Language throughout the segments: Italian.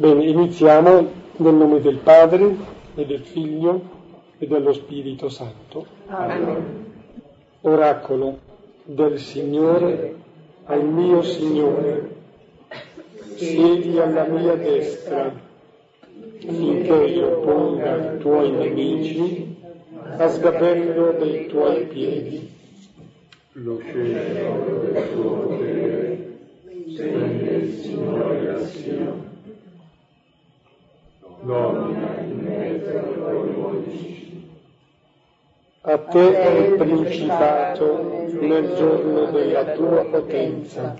Bene, iniziamo nel nome del Padre e del Figlio e dello Spirito Santo. Amen. Oracolo del Signore al mio Signore, siedi alla mia destra finché io ponga i tuoi nemici a sgabello dei tuoi piedi. Lo cielo del tuo potere, stende il Signore a Sion domina in mezzo ai tuoi nemici. A te è il principato nel giorno della tua potenza,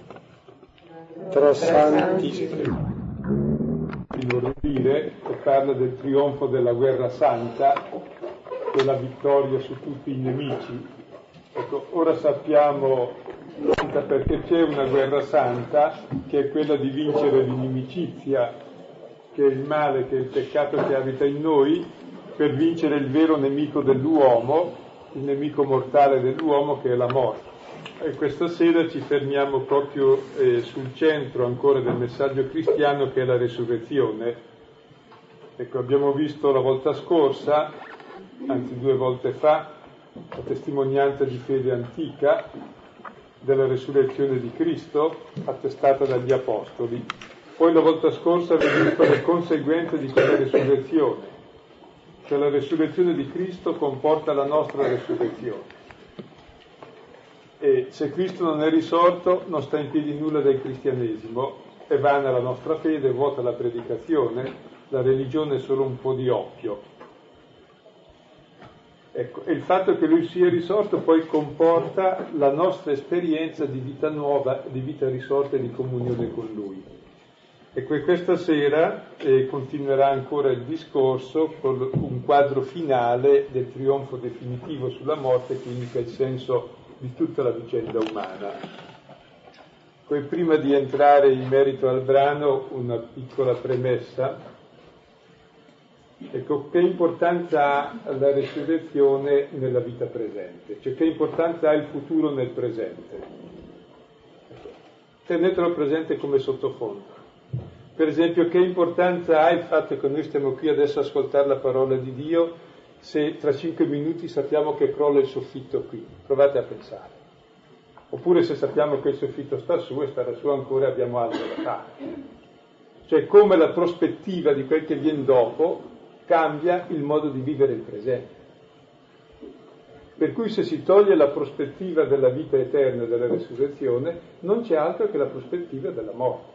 tra santi Vorrei dire che parla del trionfo della guerra santa, della vittoria su tutti i nemici. Ecco, ora sappiamo perché c'è una guerra santa che è quella di vincere l'inimicizia che è il male, che è il peccato che abita in noi, per vincere il vero nemico dell'uomo, il nemico mortale dell'uomo che è la morte. E questa sera ci fermiamo proprio eh, sul centro ancora del messaggio cristiano che è la resurrezione. Ecco, abbiamo visto la volta scorsa, anzi due volte fa, la testimonianza di fede antica della resurrezione di Cristo attestata dagli Apostoli poi la volta scorsa abbiamo visto le conseguenze di quella resurrezione, cioè la resurrezione di Cristo comporta la nostra resurrezione. E se Cristo non è risorto non sta in piedi nulla del cristianesimo, è vana la nostra fede, vuota la predicazione, la religione è solo un po' di oppio. Ecco, e il fatto che lui sia risorto poi comporta la nostra esperienza di vita nuova, di vita risorta e di comunione con lui. E questa sera eh, continuerà ancora il discorso con un quadro finale del trionfo definitivo sulla morte che indica il senso di tutta la vicenda umana. Poi prima di entrare in merito al brano una piccola premessa. Ecco, che importanza ha la resurrezione nella vita presente? Cioè che importanza ha il futuro nel presente? Tenetelo presente come sottofondo. Per esempio, che importanza ha il fatto che noi stiamo qui adesso a ascoltare la parola di Dio se tra cinque minuti sappiamo che crolla il soffitto qui? Provate a pensare. Oppure se sappiamo che il soffitto sta su e starà su ancora abbiamo altro da fare. Cioè come la prospettiva di quel che viene dopo cambia il modo di vivere il presente. Per cui se si toglie la prospettiva della vita eterna e della resurrezione, non c'è altro che la prospettiva della morte.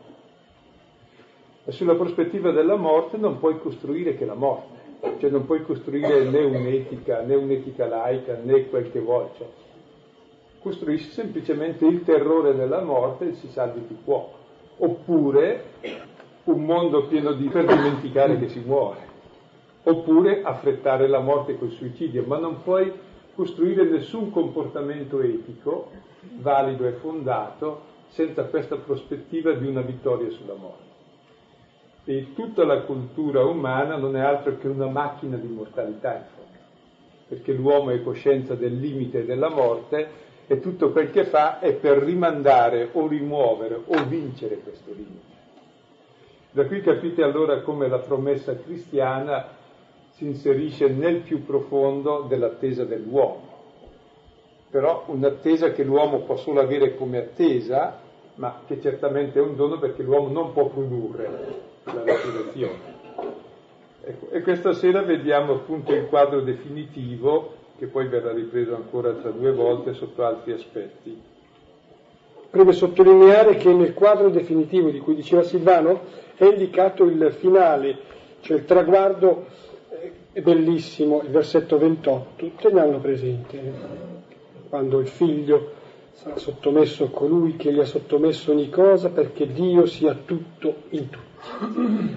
E sulla prospettiva della morte non puoi costruire che la morte, cioè non puoi costruire né un'etica, né un'etica laica, né quel che vuoi. Cioè. Costruisci semplicemente il terrore della morte e si salvi più poco. Oppure un mondo pieno di per dimenticare che si muore. Oppure affrettare la morte col suicidio, ma non puoi costruire nessun comportamento etico valido e fondato senza questa prospettiva di una vittoria sulla morte e tutta la cultura umana non è altro che una macchina di mortalità perché l'uomo è coscienza del limite della morte e tutto quel che fa è per rimandare o rimuovere o vincere questo limite. Da qui capite allora come la promessa cristiana si inserisce nel più profondo dell'attesa dell'uomo, però un'attesa che l'uomo può solo avere come attesa, ma che certamente è un dono perché l'uomo non può produrre la resurrezione. Ecco, e questa sera vediamo appunto il quadro definitivo che poi verrà ripreso ancora tra due volte sotto altri aspetti. Preme sottolineare che nel quadro definitivo di cui diceva Silvano è indicato il finale, cioè il traguardo eh, è bellissimo, il versetto 28, teniamolo presente, quando il figlio sarà sottomesso a colui che gli ha sottomesso ogni cosa perché Dio sia tutto in tutto.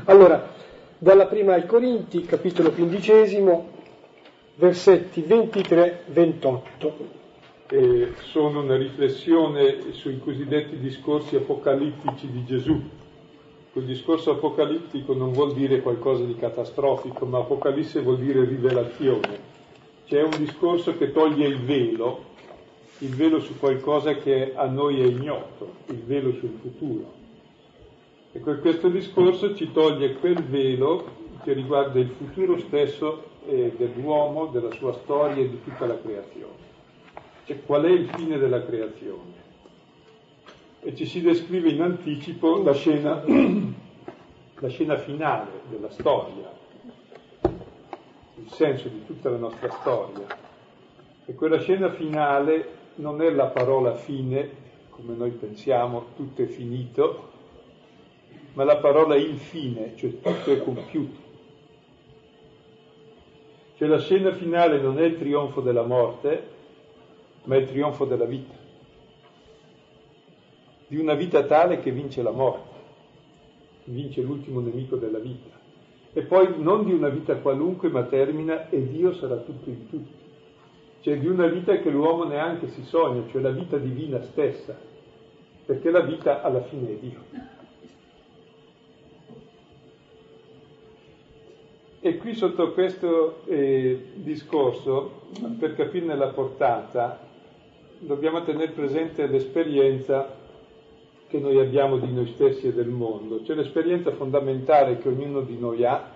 Allora, dalla prima ai Corinti, capitolo quindicesimo, versetti 23-28. Eh, sono una riflessione sui cosiddetti discorsi apocalittici di Gesù. Il discorso apocalittico non vuol dire qualcosa di catastrofico, ma apocalisse vuol dire rivelazione. C'è un discorso che toglie il velo, il velo su qualcosa che a noi è ignoto, il velo sul futuro Ecco, questo discorso ci toglie quel velo che riguarda il futuro stesso eh, dell'uomo, della sua storia e di tutta la creazione. Cioè, qual è il fine della creazione? E ci si descrive in anticipo la scena, la scena finale della storia, il senso di tutta la nostra storia. E quella scena finale non è la parola fine, come noi pensiamo, tutto è finito, ma la parola il fine, cioè tutto è compiuto. Cioè la scena finale non è il trionfo della morte, ma è il trionfo della vita, di una vita tale che vince la morte, vince l'ultimo nemico della vita, e poi non di una vita qualunque, ma termina e Dio sarà tutto in tutti, cioè di una vita che l'uomo neanche si sogna, cioè la vita divina stessa, perché la vita alla fine è Dio. E qui sotto questo eh, discorso, per capirne la portata, dobbiamo tenere presente l'esperienza che noi abbiamo di noi stessi e del mondo, cioè l'esperienza fondamentale che ognuno di noi ha,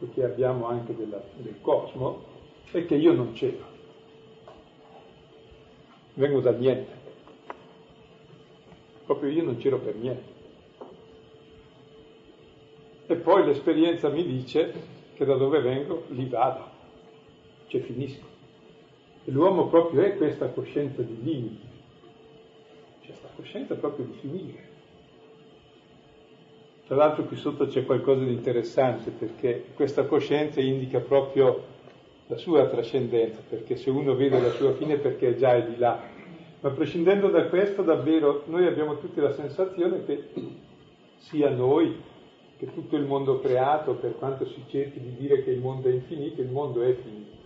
e che abbiamo anche della, del cosmo, è che io non c'ero. Vengo da niente. Proprio io non c'ero per niente. E poi l'esperienza mi dice che da dove vengo lì vado, cioè finisco. E l'uomo proprio è questa coscienza di limiti, c'è questa coscienza proprio di finire. Tra l'altro qui sotto c'è qualcosa di interessante perché questa coscienza indica proprio la sua trascendenza, perché se uno vede la sua fine perché già è di là. Ma prescindendo da questo, davvero, noi abbiamo tutti la sensazione che sia noi, che tutto il mondo creato, per quanto si cerchi di dire che il mondo è infinito, il mondo è finito.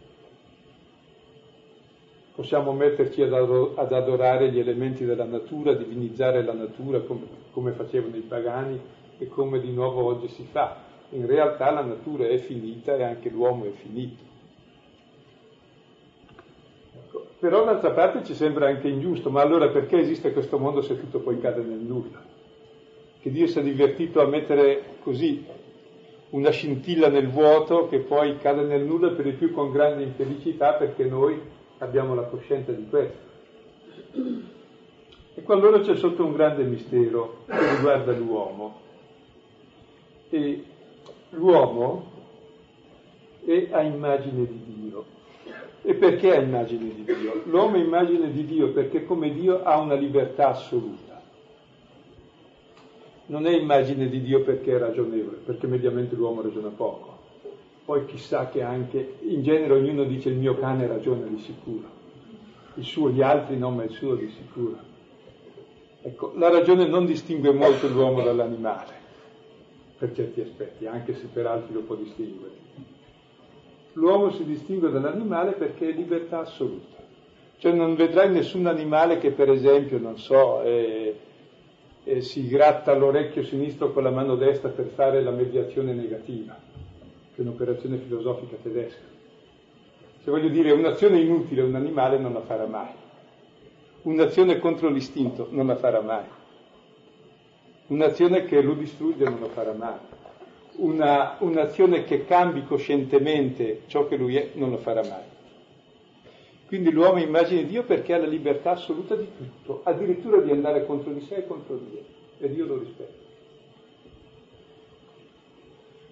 Possiamo metterci ad, adorare gli elementi della natura, divinizzare la natura come, come facevano i pagani e come di nuovo oggi si fa. In realtà la natura è finita e anche l'uomo è finito. Ecco. Però d'altra parte ci sembra anche ingiusto, ma allora perché esiste questo mondo se tutto poi cade nel nulla? che Dio si è divertito a mettere così una scintilla nel vuoto che poi cade nel nulla per di più con grande infelicità perché noi abbiamo la coscienza di questo. E qua allora c'è sotto un grande mistero che riguarda l'uomo. E l'uomo è a immagine di Dio. E perché a immagine di Dio? L'uomo è immagine di Dio perché come Dio ha una libertà assoluta non è immagine di Dio perché è ragionevole, perché mediamente l'uomo ragiona poco. Poi chissà che anche, in genere ognuno dice il mio cane ragiona di sicuro, il suo, gli altri no, ma il suo di sicuro. Ecco, la ragione non distingue molto l'uomo dall'animale, per certi aspetti, anche se per altri lo può distinguere. L'uomo si distingue dall'animale perché è libertà assoluta. Cioè non vedrai nessun animale che per esempio, non so, è, eh, si gratta l'orecchio sinistro con la mano destra per fare la mediazione negativa, che è un'operazione filosofica tedesca. Se voglio dire un'azione inutile un animale non la farà mai, un'azione contro l'istinto non la farà mai, un'azione che lo distrugge non la farà mai, Una, un'azione che cambi coscientemente ciò che lui è non lo farà mai. Quindi l'uomo immagina Dio perché ha la libertà assoluta di tutto, addirittura di andare contro di sé e contro Dio, e Dio lo rispetta.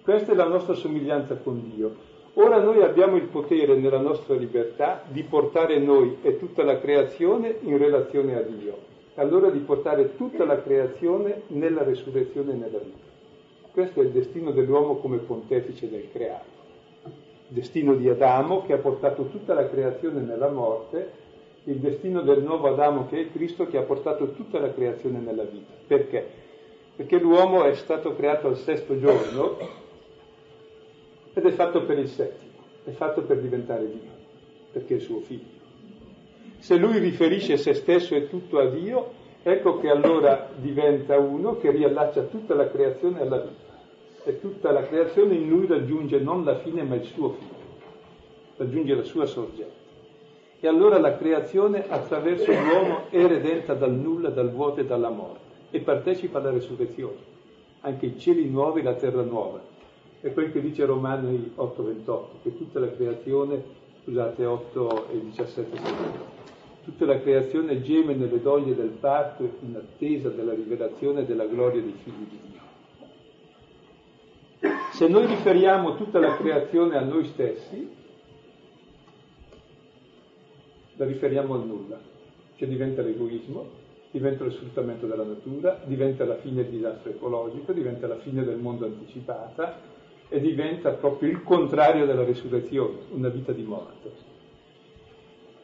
Questa è la nostra somiglianza con Dio. Ora noi abbiamo il potere nella nostra libertà di portare noi e tutta la creazione in relazione a Dio, allora di portare tutta la creazione nella resurrezione e nella vita. Questo è il destino dell'uomo come pontefice del creato destino di Adamo che ha portato tutta la creazione nella morte, il destino del nuovo Adamo che è Cristo che ha portato tutta la creazione nella vita. Perché? Perché l'uomo è stato creato al sesto giorno ed è fatto per il settimo, è fatto per diventare Dio, perché è suo figlio. Se lui riferisce se stesso e tutto a Dio, ecco che allora diventa uno che riallaccia tutta la creazione alla vita e tutta la creazione in lui raggiunge non la fine ma il suo fine, raggiunge la sua sorgente. E allora la creazione attraverso l'uomo è redenta dal nulla, dal vuoto e dalla morte e partecipa alla resurrezione, anche i cieli nuovi e la terra nuova. È quel che dice Romani 8:28, che tutta la creazione, scusate 8 e 17 secondi, tutta la creazione geme nelle doglie del parto in attesa della rivelazione della gloria dei figli di Dio. Se noi riferiamo tutta la creazione a noi stessi, la riferiamo al nulla, cioè diventa l'egoismo, diventa lo sfruttamento della natura, diventa la fine del disastro ecologico, diventa la fine del mondo anticipata e diventa proprio il contrario della resurrezione, una vita di morte.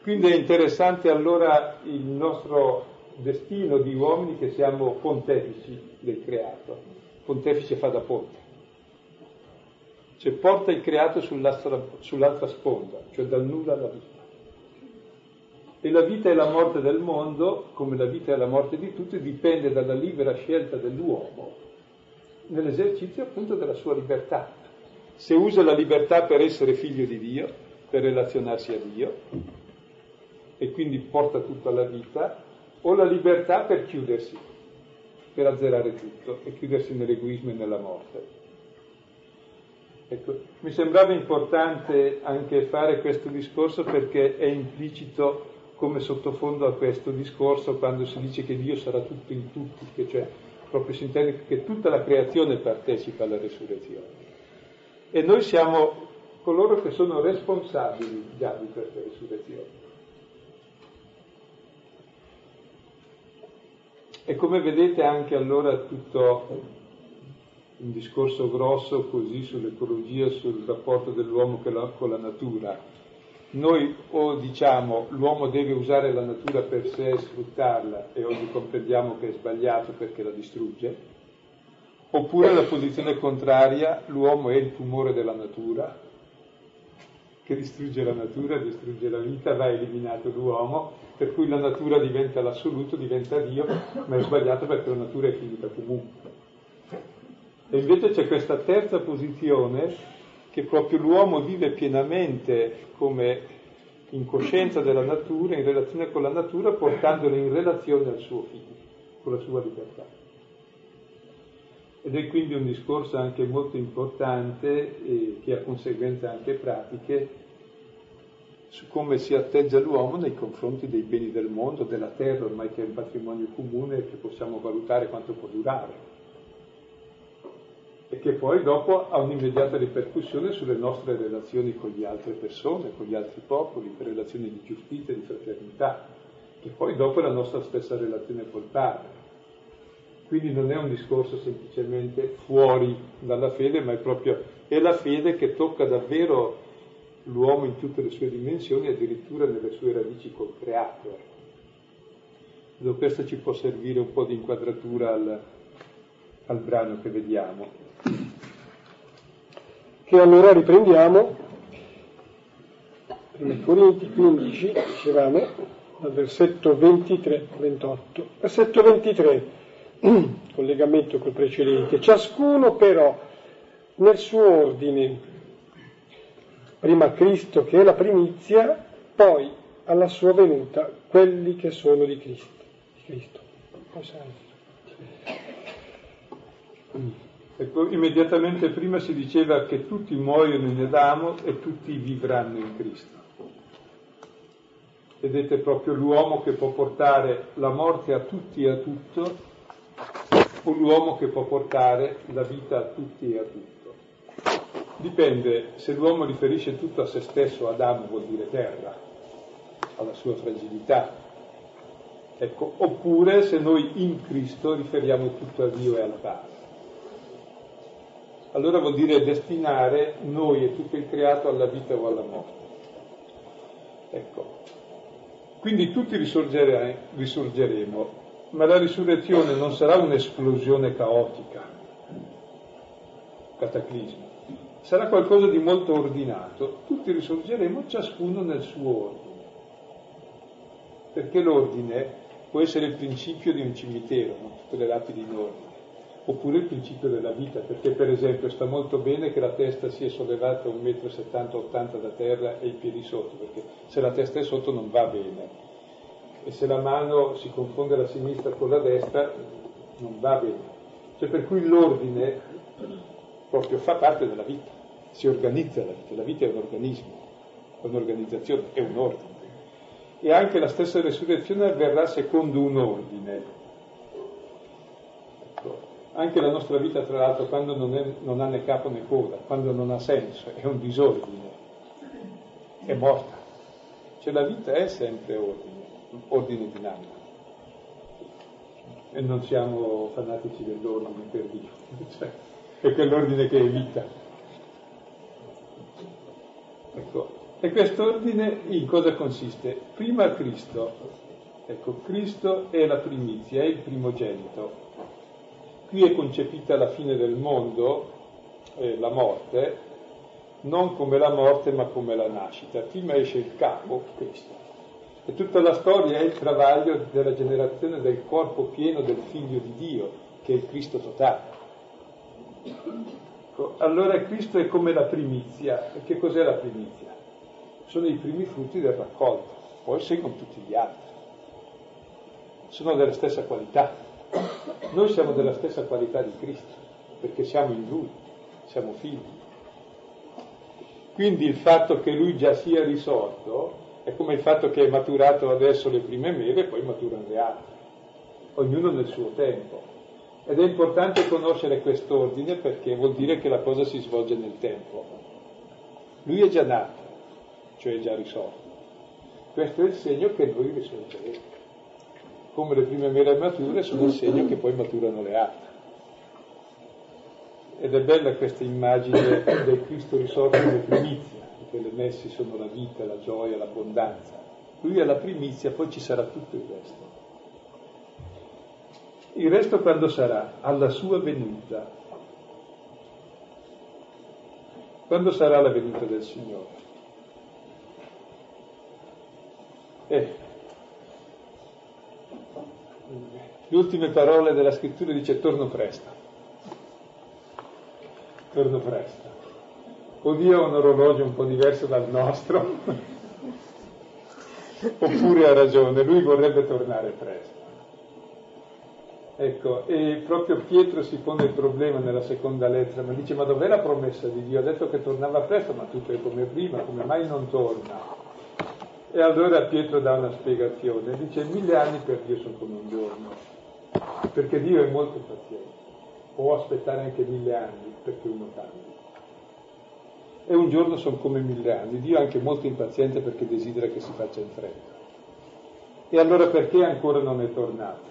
Quindi è interessante allora il nostro destino di uomini che siamo pontefici del creato. Pontefice fa da ponte. Cioè porta il creato sull'altra, sponda, cioè dal nulla alla vita. E la vita e la morte del mondo, come la vita e la morte di tutti, dipende dalla libera scelta dell'uomo nell'esercizio appunto della sua libertà. Se usa la libertà per essere figlio di Dio, per relazionarsi a Dio, e quindi porta tutto alla vita, o la libertà per chiudersi, per azzerare tutto e chiudersi nell'egoismo e nella morte. Ecco, mi sembrava importante anche fare questo discorso perché è implicito come sottofondo a questo discorso quando si dice che Dio sarà tutto in tutti, che cioè proprio si intende che tutta la creazione partecipa alla resurrezione. E noi siamo coloro che sono responsabili già di questa resurrezione. E come vedete anche allora tutto un discorso grosso così sull'ecologia, sul rapporto dell'uomo con la natura, noi o diciamo l'uomo deve usare la natura per sé e sfruttarla e oggi comprendiamo che è sbagliato perché la distrugge, oppure la posizione contraria, l'uomo è il tumore della natura, che distrugge la natura, distrugge la vita, va eliminato l'uomo, per cui la natura diventa l'assoluto, diventa Dio, ma è sbagliato perché la natura è finita comunque. E invece c'è questa terza posizione che proprio l'uomo vive pienamente come in coscienza della natura, in relazione con la natura, portandola in relazione al suo figlio, con la sua libertà. Ed è quindi un discorso anche molto importante e che ha conseguenze anche pratiche su come si atteggia l'uomo nei confronti dei beni del mondo, della terra, ormai che è un patrimonio comune che possiamo valutare quanto può durare e che poi dopo ha un'immediata ripercussione sulle nostre relazioni con le altre persone, con gli altri popoli, per relazioni di giustizia, di fraternità, che poi dopo è la nostra stessa relazione col Padre. Quindi non è un discorso semplicemente fuori dalla fede, ma è proprio è la fede che tocca davvero l'uomo in tutte le sue dimensioni, addirittura nelle sue radici col creato. Ecco. Questo ci può servire un po' di inquadratura al, al brano che vediamo. Che allora riprendiamo, 1 Corinti 15, dicevamo, dal versetto 23-28. Versetto 23, collegamento col precedente. Ciascuno però nel suo ordine, prima Cristo che è la primizia, poi alla sua venuta quelli che sono di Cristo. Di Cristo. Ecco, immediatamente prima si diceva che tutti muoiono in Adamo e tutti vivranno in Cristo. Vedete proprio l'uomo che può portare la morte a tutti e a tutto o l'uomo che può portare la vita a tutti e a tutto. Dipende, se l'uomo riferisce tutto a se stesso, Adamo vuol dire terra, alla sua fragilità. Ecco, oppure se noi in Cristo riferiamo tutto a Dio e al Padre allora vuol dire destinare noi e tutto il creato alla vita o alla morte. Ecco. Quindi tutti risorgere, risorgeremo, ma la risurrezione non sarà un'esplosione caotica, cataclismo, sarà qualcosa di molto ordinato. Tutti risorgeremo ciascuno nel suo ordine. Perché l'ordine può essere il principio di un cimitero, non tutte le lapidi in ordine oppure il principio della vita, perché per esempio sta molto bene che la testa sia sollevata un metro 70-80 da terra e i piedi sotto, perché se la testa è sotto non va bene e se la mano si confonde la sinistra con la destra non va bene. Cioè per cui l'ordine proprio fa parte della vita, si organizza la vita, la vita è un organismo, è un'organizzazione, è un ordine. E anche la stessa resurrezione avverrà secondo un ordine. Ecco, anche la nostra vita, tra l'altro, quando non, è, non ha né capo né coda, quando non ha senso, è un disordine, è morta. Cioè la vita è sempre ordine, ordine dinamico e non siamo fanatici dell'ordine per Dio, cioè, è quell'ordine che è vita. Ecco, e quest'ordine in cosa consiste? Prima Cristo, ecco, Cristo è la primizia, è il primogenito. Qui è concepita la fine del mondo, eh, la morte, non come la morte ma come la nascita. Prima esce il capo, Cristo e tutta la storia è il travaglio della generazione del corpo pieno del figlio di Dio, che è il Cristo totale. Ecco, allora Cristo è come la primizia. E che cos'è la primizia? Sono i primi frutti del raccolto, poi seguono tutti gli altri. Sono della stessa qualità. Noi siamo della stessa qualità di Cristo, perché siamo in Lui, siamo figli. Quindi il fatto che Lui già sia risorto è come il fatto che è maturato adesso le prime mele e poi maturano le altre, ognuno nel suo tempo. Ed è importante conoscere quest'ordine perché vuol dire che la cosa si svolge nel tempo. Lui è già nato, cioè è già risolto. Questo è il segno che noi risolveremo. Come le prime mele mature sono il segno che poi maturano le altre. Ed è bella questa immagine del Cristo risorto nelle primizie che le messi sono la vita, la gioia, l'abbondanza. Lui è la primizia, poi ci sarà tutto il resto. Il resto quando sarà? Alla sua venuta. Quando sarà la venuta del Signore? Eh, le ultime parole della scrittura dice torno presto. Torno presto o Dio ha un orologio un po' diverso dal nostro, oppure ha ragione, lui vorrebbe tornare presto. Ecco, e proprio Pietro si pone il problema nella seconda lettera, ma dice ma dov'è la promessa di Dio? Ha detto che tornava presto, ma tutto è come prima, come mai non torna? E allora Pietro dà una spiegazione, dice mille anni per Dio sono come un giorno, perché Dio è molto paziente, può aspettare anche mille anni perché uno cambia e un giorno sono come mille anni. Dio è anche molto impaziente perché desidera che si faccia in fretta. E allora perché ancora non è tornato?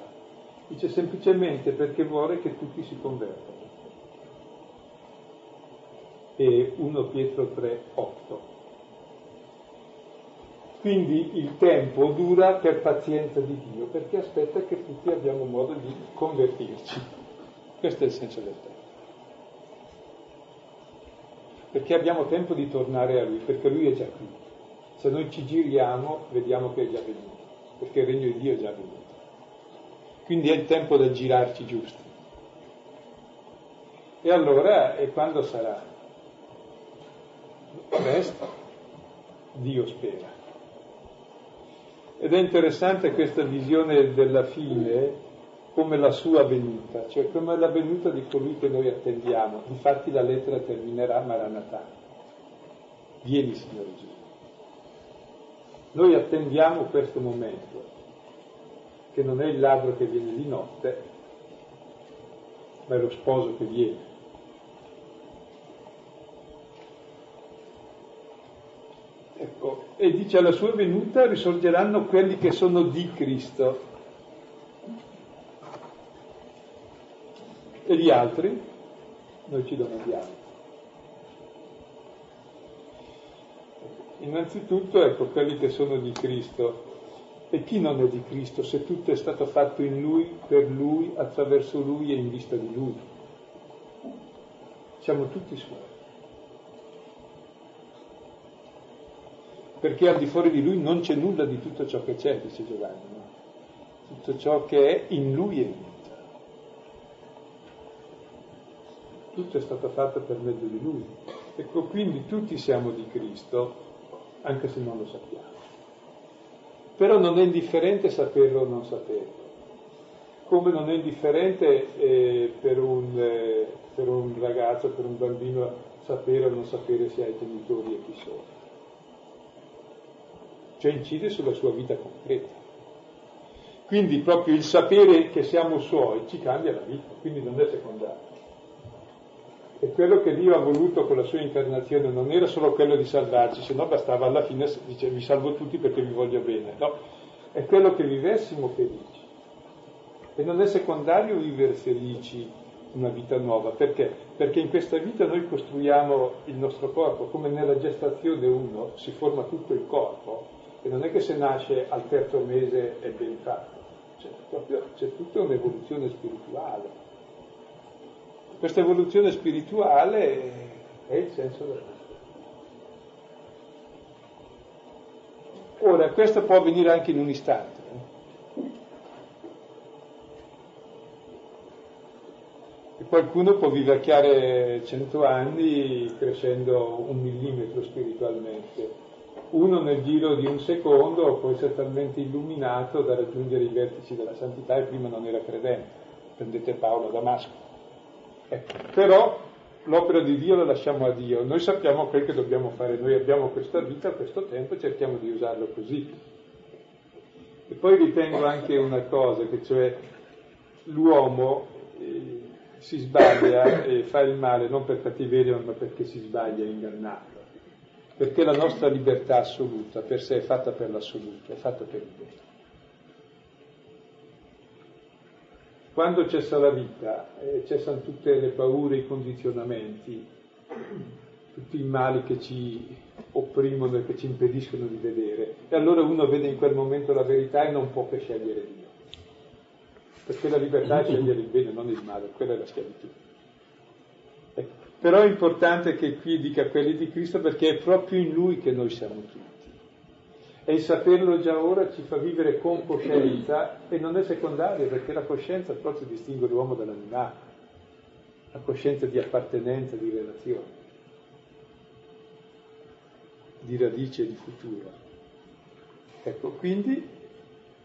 Dice semplicemente perché vuole che tutti si convertano. E 1 Pietro 3, 8. Quindi il tempo dura per pazienza di Dio, perché aspetta che tutti abbiamo modo di convertirci. Questo è il senso del tempo perché abbiamo tempo di tornare a Lui, perché Lui è già qui. Se noi ci giriamo, vediamo che è già venuto, perché il regno di Dio è già venuto. Quindi è il tempo del girarci giusti. E allora, e quando sarà? Presto, Dio spera. Ed è interessante questa visione della fine come la sua venuta, cioè come la venuta di colui che noi attendiamo. Infatti la lettera terminerà Maranatha. Vieni Signore Gesù. Noi attendiamo questo momento, che non è il ladro che viene di notte, ma è lo sposo che viene. Ecco, e dice alla sua venuta risorgeranno quelli che sono di Cristo E gli altri? Noi ci domandiamo. Innanzitutto, ecco, quelli che sono di Cristo. E chi non è di Cristo se tutto è stato fatto in Lui, per Lui, attraverso Lui e in vista di Lui? Siamo tutti suoi. Perché al di fuori di Lui non c'è nulla di tutto ciò che c'è, dice Giovanni. No? Tutto ciò che è in Lui è Lui. tutto è stato fatto per mezzo di Lui. Ecco, quindi tutti siamo di Cristo, anche se non lo sappiamo. Però non è indifferente saperlo o non saperlo. come non è indifferente eh, per, un, eh, per un ragazzo, per un bambino sapere o non sapere se ha i genitori e chi sono. Cioè incide sulla sua vita concreta. Quindi proprio il sapere che siamo suoi ci cambia la vita, quindi non è secondario. E quello che Dio ha voluto con la sua incarnazione non era solo quello di salvarci, se no bastava alla fine dice vi salvo tutti perché vi voglio bene, no, è quello che vivessimo felici. E non è secondario vivere felici una vita nuova, perché? Perché in questa vita noi costruiamo il nostro corpo, come nella gestazione uno si forma tutto il corpo, e non è che se nasce al terzo mese è ben fatto, c'è, proprio, c'è tutta un'evoluzione spirituale. Questa evoluzione spirituale è il senso della vita. Ora, questo può avvenire anche in un istante. E qualcuno può vivacchiare cento anni crescendo un millimetro spiritualmente. Uno nel giro di un secondo può essere talmente illuminato da raggiungere i vertici della santità e prima non era credente. Prendete Paolo a Damasco. Ecco. Però l'opera di Dio la lasciamo a Dio, noi sappiamo quel che dobbiamo fare, noi abbiamo questa vita, questo tempo, cerchiamo di usarlo così. E poi ritengo anche una cosa, che cioè l'uomo eh, si sbaglia e fa il male non per cattiveria, ma perché si sbaglia, ingannato. Perché la nostra libertà assoluta per sé è fatta per l'assoluto, è fatta per il bene. Quando cessa la vita, eh, cessano tutte le paure, i condizionamenti, tutti i mali che ci opprimono e che ci impediscono di vedere. E allora uno vede in quel momento la verità e non può che scegliere Dio. Perché la libertà è scegliere il bene, non il male, quella è la schiavitù. Però è importante che qui dica quelli di Cristo perché è proprio in Lui che noi siamo tutti. E il saperlo già ora ci fa vivere con coscienza e non è secondario perché la coscienza proprio distingue l'uomo dall'animale, la coscienza di appartenenza, di relazione, di radice di futuro. Ecco, quindi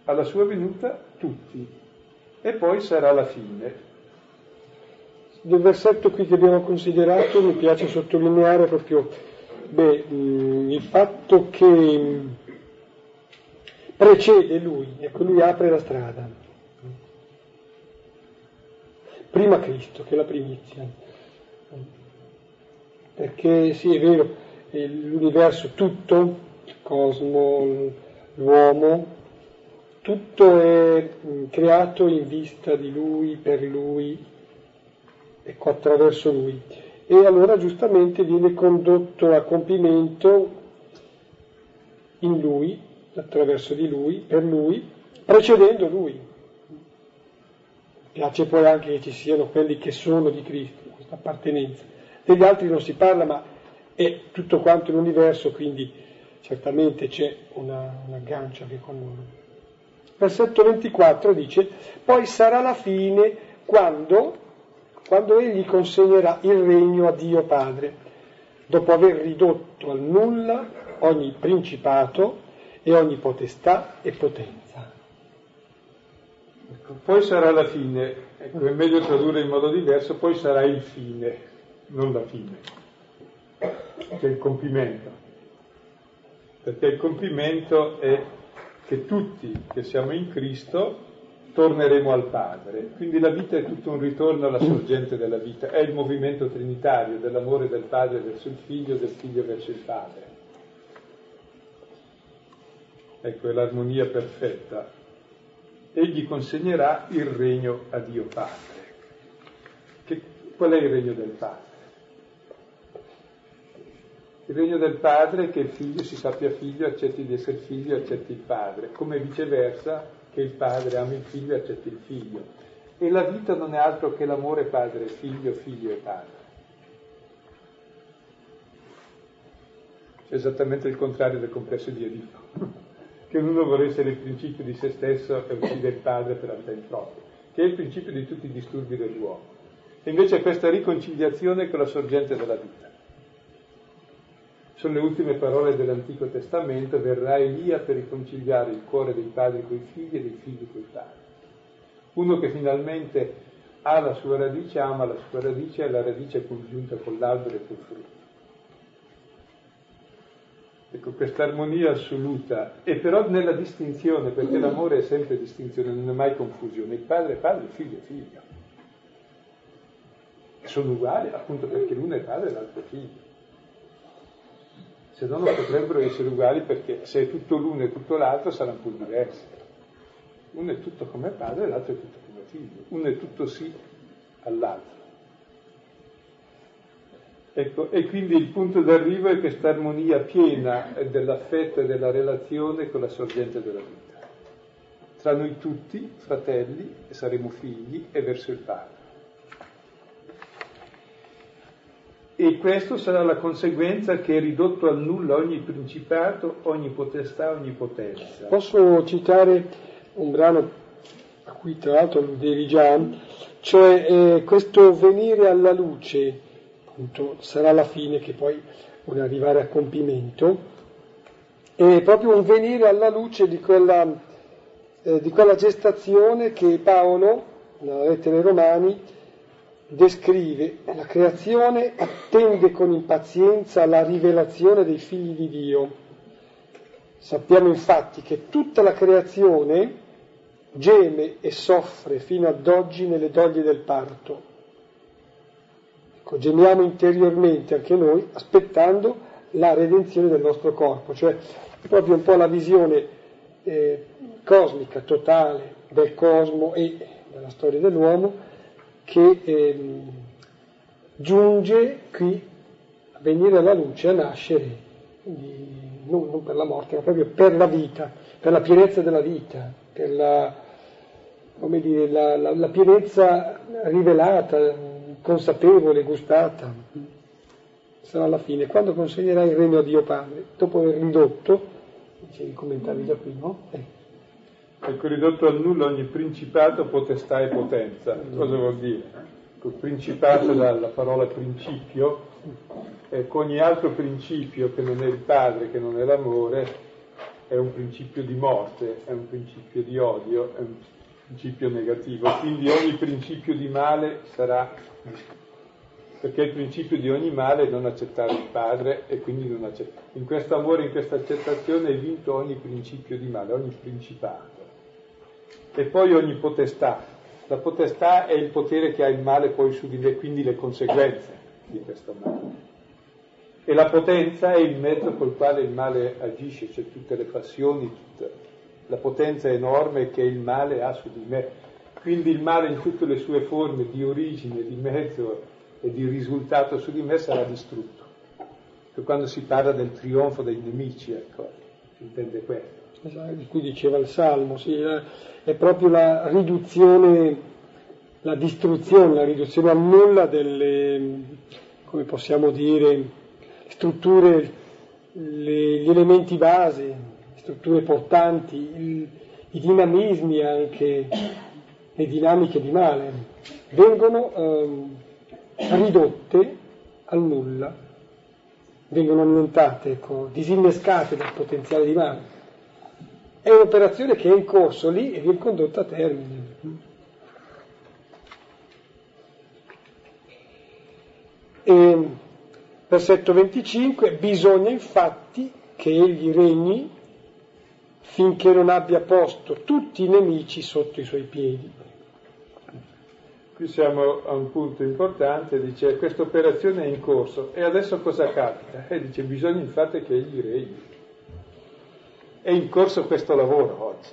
alla sua venuta tutti e poi sarà la fine. Del versetto qui che abbiamo considerato mi piace sottolineare proprio beh, il fatto che precede lui, ecco lui apre la strada. Prima Cristo, che è la primizia. Perché sì, è vero, l'universo tutto, il cosmo, l'uomo, tutto è creato in vista di lui, per lui, ecco, attraverso lui. E allora giustamente viene condotto a compimento in lui, attraverso di lui, per lui, precedendo lui. Piace poi anche che ci siano quelli che sono di Cristo, questa appartenenza. Degli altri non si parla, ma è tutto quanto l'universo, quindi certamente c'è una, un aggancio anche con loro. Versetto 24 dice, poi sarà la fine quando, quando egli consegnerà il regno a Dio Padre, dopo aver ridotto al nulla ogni principato, e ogni potestà e potenza. Ecco, poi sarà la fine, ecco, è meglio tradurre in modo diverso, poi sarà il fine, non la fine, che è il compimento. Perché il compimento è che tutti che siamo in Cristo torneremo al Padre. Quindi la vita è tutto un ritorno alla sorgente della vita, è il movimento trinitario dell'amore del Padre verso il Figlio, del Figlio verso il Padre ecco è l'armonia perfetta, egli consegnerà il regno a Dio Padre. Che, qual è il regno del Padre? Il regno del Padre è che il figlio si sappia figlio, accetti di essere figlio, accetti il Padre, come viceversa che il Padre ama il figlio e accetti il figlio. E la vita non è altro che l'amore padre, figlio, figlio e padre. C'è esattamente il contrario del complesso di Edipo che ognuno vuole essere il principio di se stesso e uccide il padre per la vita impropria, che è il principio di tutti i disturbi dell'uomo. E invece questa riconciliazione con la sorgente della vita. Sono le ultime parole dell'Antico Testamento, verrà Elia per riconciliare il cuore dei padri coi figli e dei figli coi padri. Uno che finalmente ha la sua radice, ama la sua radice e la radice è congiunta con l'albero e col frutto. Ecco, questa armonia assoluta, e però nella distinzione, perché l'amore è sempre distinzione, non è mai confusione. Il padre è padre, il figlio è figlio. Sono uguali appunto perché l'uno è padre e l'altro è figlio. Se no non potrebbero essere uguali perché se è tutto l'uno e tutto l'altro saranno pur diversi. Uno è tutto come padre e l'altro è tutto come figlio. Uno è tutto sì all'altro. Ecco, e quindi il punto d'arrivo è questa armonia piena dell'affetto e della relazione con la sorgente della vita. Tra noi tutti, fratelli, saremo figli, e verso il Padre. E questo sarà la conseguenza che è ridotto al nulla ogni principato, ogni potestà, ogni potenza. Posso citare un brano a cui tra l'altro alludevi già, cioè eh, questo venire alla luce appunto sarà la fine che poi vuole arrivare a compimento, è proprio un venire alla luce di quella, eh, di quella gestazione che Paolo, nella lettera ai Romani, descrive. La creazione attende con impazienza la rivelazione dei figli di Dio. Sappiamo infatti che tutta la creazione geme e soffre fino ad oggi nelle doglie del parto Ecco, gemiamo interiormente anche noi aspettando la redenzione del nostro corpo, cioè proprio un po' la visione eh, cosmica, totale del cosmo e della storia dell'uomo che eh, giunge qui a venire alla luce, a nascere, quindi non, non, per la morte, ma proprio per la vita, per la pienezza della vita, per la, dire, la, la, la pienezza rivelata, consapevole, gustata, sarà la fine. Quando consegnerai il regno a Dio Padre, dopo aver ridotto, dicevi, commentavi già qui, no? Eh. Ecco, ridotto al nulla ogni principato, potestà e potenza. Cosa vuol dire? Il principato dalla parola principio, ecco, ogni altro principio che non è il padre, che non è l'amore, è un principio di morte, è un principio di odio, è un principio negativo. Quindi ogni principio di male sarà perché il principio di ogni male è non accettare il padre e quindi non accettare. In questo amore, in questa accettazione è vinto ogni principio di male, ogni principato. E poi ogni potestà. La potestà è il potere che ha il male poi su di me, quindi le conseguenze di questo male. E la potenza è il mezzo col quale il male agisce, cioè tutte le passioni, tutta la potenza enorme che il male ha su di me quindi il male in tutte le sue forme di origine, di mezzo e di risultato su di me sarà distrutto. Quando si parla del trionfo dei nemici, ecco, si intende questo. Di cui diceva il Salmo, sì, è proprio la riduzione, la distruzione, la riduzione a nulla delle, come possiamo dire, strutture, le, gli elementi base, strutture portanti, il, i dinamismi anche le dinamiche di male vengono eh, ridotte al nulla, vengono annientate, ecco, disinnescate dal potenziale di male. È un'operazione che è in corso lì e viene condotta a termine. E, versetto 25, bisogna infatti che egli regni finché non abbia posto tutti i nemici sotto i suoi piedi. Qui siamo a un punto importante, dice questa operazione è in corso e adesso cosa capita? E dice bisogna infatti che egli regni. È in corso questo lavoro oggi.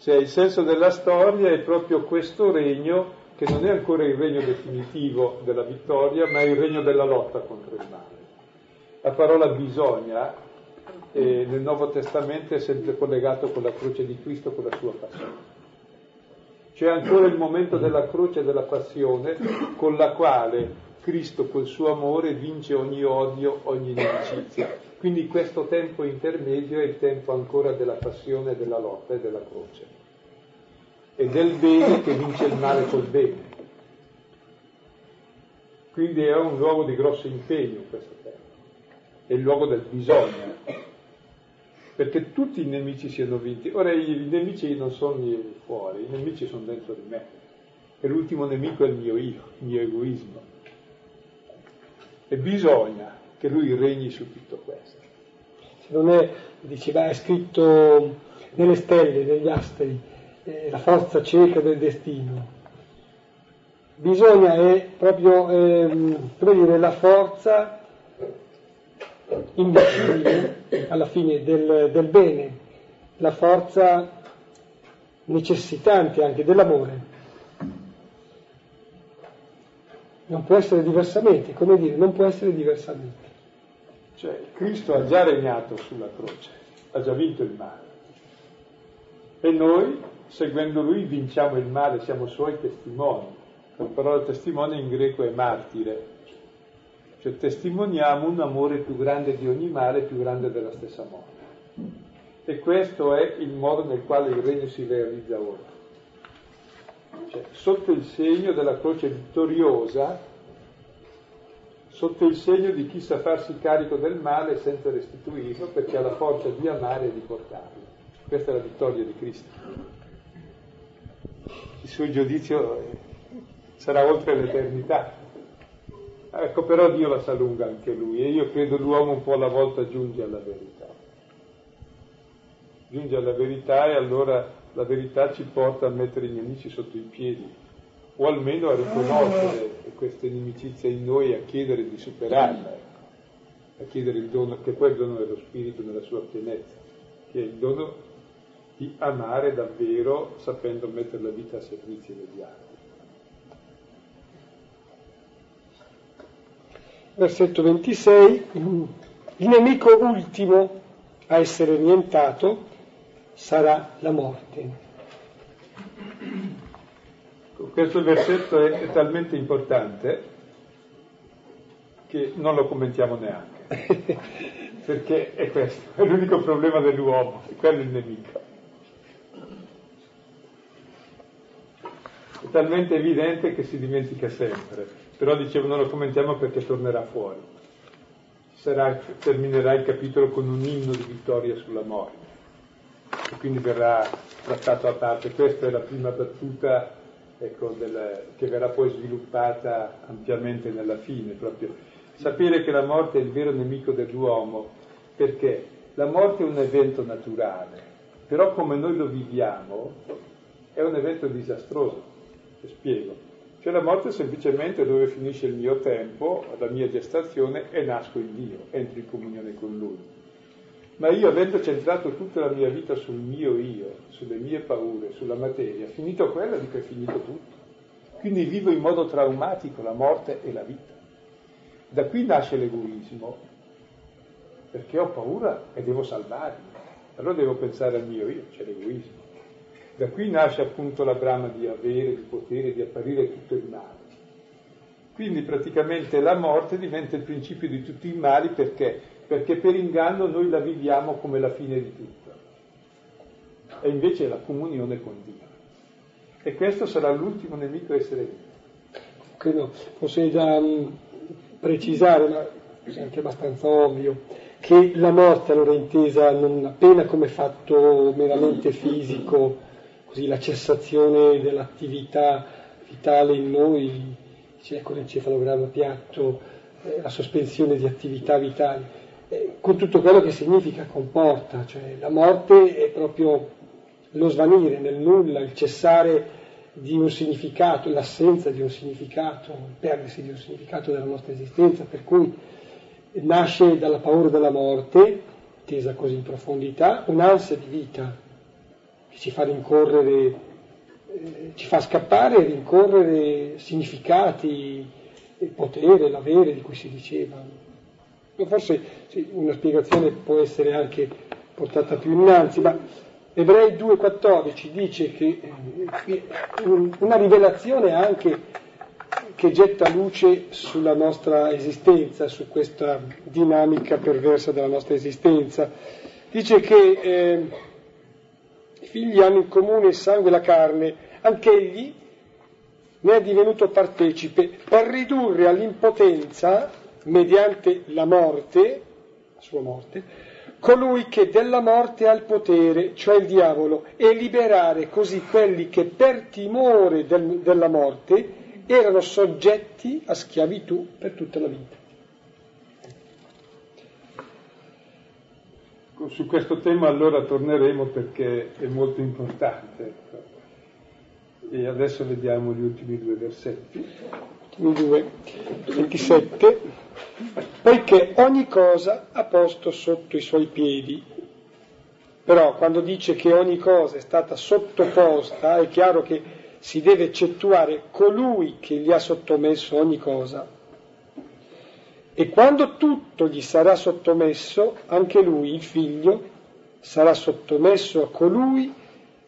Cioè il senso della storia è proprio questo regno che non è ancora il regno definitivo della vittoria, ma è il regno della lotta contro il male. La parola bisogna eh, nel Nuovo Testamento è sempre collegato con la croce di Cristo, con la sua passione. C'è ancora il momento della croce e della passione con la quale Cristo col suo amore vince ogni odio, ogni inimicizia. Quindi questo tempo intermedio è il tempo ancora della passione, della lotta e della croce. E del bene che vince il male col bene. Quindi è un luogo di grosso impegno questo tempo. È il luogo del bisogno. perché tutti i nemici siano vinti. Ora i nemici non sono fuori, i nemici sono dentro di me. E l'ultimo nemico è il mio io, il mio egoismo. E bisogna che lui regni su tutto questo. Non è, diceva, è scritto nelle stelle, negli astri, eh, la forza cieca del destino. Bisogna è proprio, eh, come la forza invisibile alla fine del, del bene, la forza necessitante anche dell'amore. Non può essere diversamente, come dire, non può essere diversamente. Cioè, Cristo ha già regnato sulla croce, ha già vinto il male. E noi, seguendo Lui, vinciamo il male, siamo Suoi testimoni. La parola testimone in greco è martire, cioè testimoniamo un amore più grande di ogni male, più grande della stessa morte. E questo è il modo nel quale il regno si realizza ora. Cioè, sotto il segno della croce vittoriosa, sotto il segno di chi sa farsi carico del male senza restituirlo perché ha la forza di amare e di portarlo. Questa è la vittoria di Cristo. Il suo giudizio sarà oltre l'eternità. Ecco, però Dio la sa lunga anche lui e io credo l'uomo un po' alla volta giunge alla verità. Giunge alla verità e allora la verità ci porta a mettere i nemici sotto i piedi o almeno a riconoscere questa inimicizia in noi a chiedere di superarla, a chiedere il dono, che è il dono dello Spirito nella sua pienezza, che è il dono di amare davvero sapendo mettere la vita a servizio degli altri. versetto 26, il nemico ultimo a essere nientato sarà la morte. Questo versetto è, è talmente importante che non lo commentiamo neanche, perché è questo, è l'unico problema dell'uomo, è quello il nemico. È talmente evidente che si dimentica sempre però dicevo non lo commentiamo perché tornerà fuori. Sarà, terminerà il capitolo con un inno di vittoria sulla morte quindi verrà trattato a parte. Questa è la prima battuta ecco, del, che verrà poi sviluppata ampiamente nella fine, proprio sapere che la morte è il vero nemico dell'uomo, perché la morte è un evento naturale, però come noi lo viviamo è un evento disastroso, ti spiego. Cioè la morte è semplicemente dove finisce il mio tempo, la mia gestazione e nasco in Dio, entro in comunione con Lui. Ma io avendo centrato tutta la mia vita sul mio io, sulle mie paure, sulla materia, finito quella dico è finito tutto. Quindi vivo in modo traumatico la morte e la vita. Da qui nasce l'egoismo, perché ho paura e devo salvarmi. Allora devo pensare al mio io, c'è l'egoismo. Da qui nasce appunto la brama di avere, di potere, di apparire tutto il male. Quindi praticamente la morte diventa il principio di tutti i mali perché? Perché per inganno noi la viviamo come la fine di tutto. E invece è la comunione con Dio. E questo sarà l'ultimo nemico a essere vivo. Credo fosse da um, precisare, ma è anche abbastanza ovvio, che la morte allora è intesa non appena come fatto meramente fisico, così la cessazione dell'attività vitale in noi, c'è con l'encefalogramma piatto, eh, la sospensione di attività vitali, con tutto quello che significa, comporta, cioè la morte è proprio lo svanire nel nulla, il cessare di un significato, l'assenza di un significato, il perdersi di un significato della nostra esistenza, per cui nasce dalla paura della morte, tesa così in profondità, un'ansia di vita, che ci fa rincorrere, eh, ci fa scappare e rincorrere significati, il potere, l'avere di cui si diceva. Forse sì, una spiegazione può essere anche portata più innanzi, ma Ebrei 2,14 dice che eh, una rivelazione anche che getta luce sulla nostra esistenza, su questa dinamica perversa della nostra esistenza. Dice che eh, figli hanno in comune il sangue e la carne, anch'egli ne è divenuto partecipe per ridurre all'impotenza, mediante la morte, la sua morte, colui che della morte ha il potere, cioè il diavolo, e liberare così quelli che per timore del, della morte erano soggetti a schiavitù per tutta la vita. Su questo tema allora torneremo perché è molto importante. E adesso vediamo gli ultimi due versetti. Ultimi due, 27. Poiché ogni cosa ha posto sotto i suoi piedi. Però quando dice che ogni cosa è stata sottoposta, è chiaro che si deve eccettuare colui che gli ha sottomesso ogni cosa. E quando tutto gli sarà sottomesso, anche lui, il figlio, sarà sottomesso a colui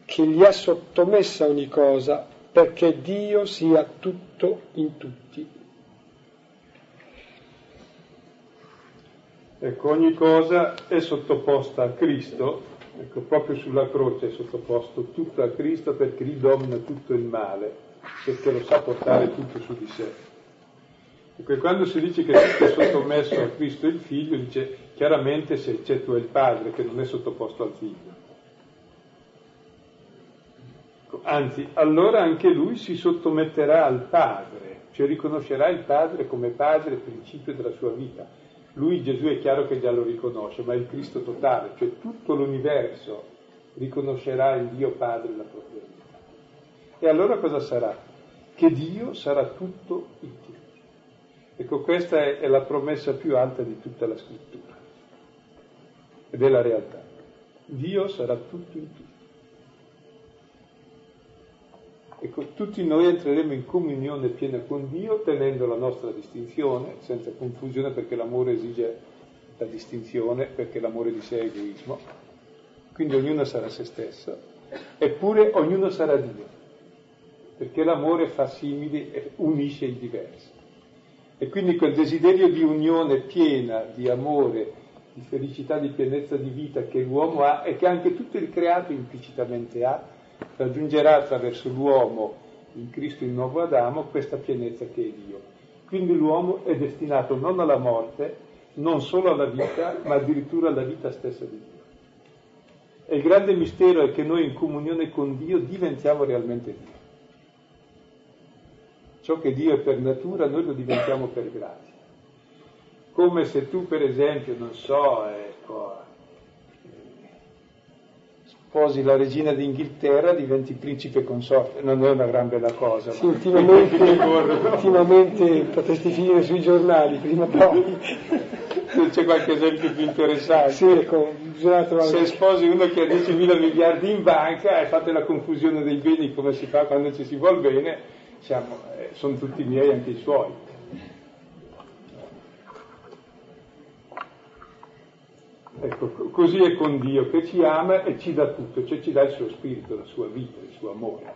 che gli ha sottomessa ogni cosa, perché Dio sia tutto in tutti. Ecco, ogni cosa è sottoposta a Cristo Ecco, proprio sulla croce è sottoposto tutto a Cristo perché lì domina tutto il male, perché lo sa portare tutto su di sé. Ecco, e quando si dice che tutto è sottomesso a Cristo il Figlio, dice chiaramente se eccetto il Padre che non è sottoposto al Figlio. Ecco, anzi, allora anche lui si sottometterà al Padre, cioè riconoscerà il Padre come Padre, principio della sua vita lui Gesù è chiaro che già lo riconosce, ma è il Cristo totale, cioè tutto l'universo riconoscerà in Dio Padre la propria vita. E allora cosa sarà? Che Dio sarà tutto in tutti. Ecco, questa è, è la promessa più alta di tutta la scrittura ed è la realtà. Dio sarà tutto in tutti. Ecco, tutti noi entreremo in comunione piena con Dio tenendo la nostra distinzione, senza confusione perché l'amore esige la distinzione, perché l'amore di sé è egoismo. Quindi ognuno sarà se stesso, eppure ognuno sarà Dio, perché l'amore fa simili e unisce i diversi. E quindi quel desiderio di unione piena, di amore, di felicità, di pienezza di vita che l'uomo ha e che anche tutto il creato implicitamente ha, raggiungerà attraverso l'uomo in Cristo il nuovo Adamo questa pienezza che è Dio. Quindi l'uomo è destinato non alla morte, non solo alla vita, ma addirittura alla vita stessa di Dio. E il grande mistero è che noi in comunione con Dio diventiamo realmente Dio. Ciò che Dio è per natura, noi lo diventiamo per grazia. Come se tu, per esempio, non so, ecco, sposi la regina d'Inghilterra diventi principe consorte, non è una gran bella cosa. Sì, ultimamente, ultimamente potresti finire sui giornali, prima o poi. C'è qualche esempio più interessante? Sì, ecco. Se sposi uno che ha 10 mila miliardi in banca e fate la confusione dei beni come si fa quando ci si vuol bene, diciamo, eh, sono tutti miei anche i suoi. Ecco, così è con Dio che ci ama e ci dà tutto, cioè ci dà il suo spirito, la sua vita, il suo amore.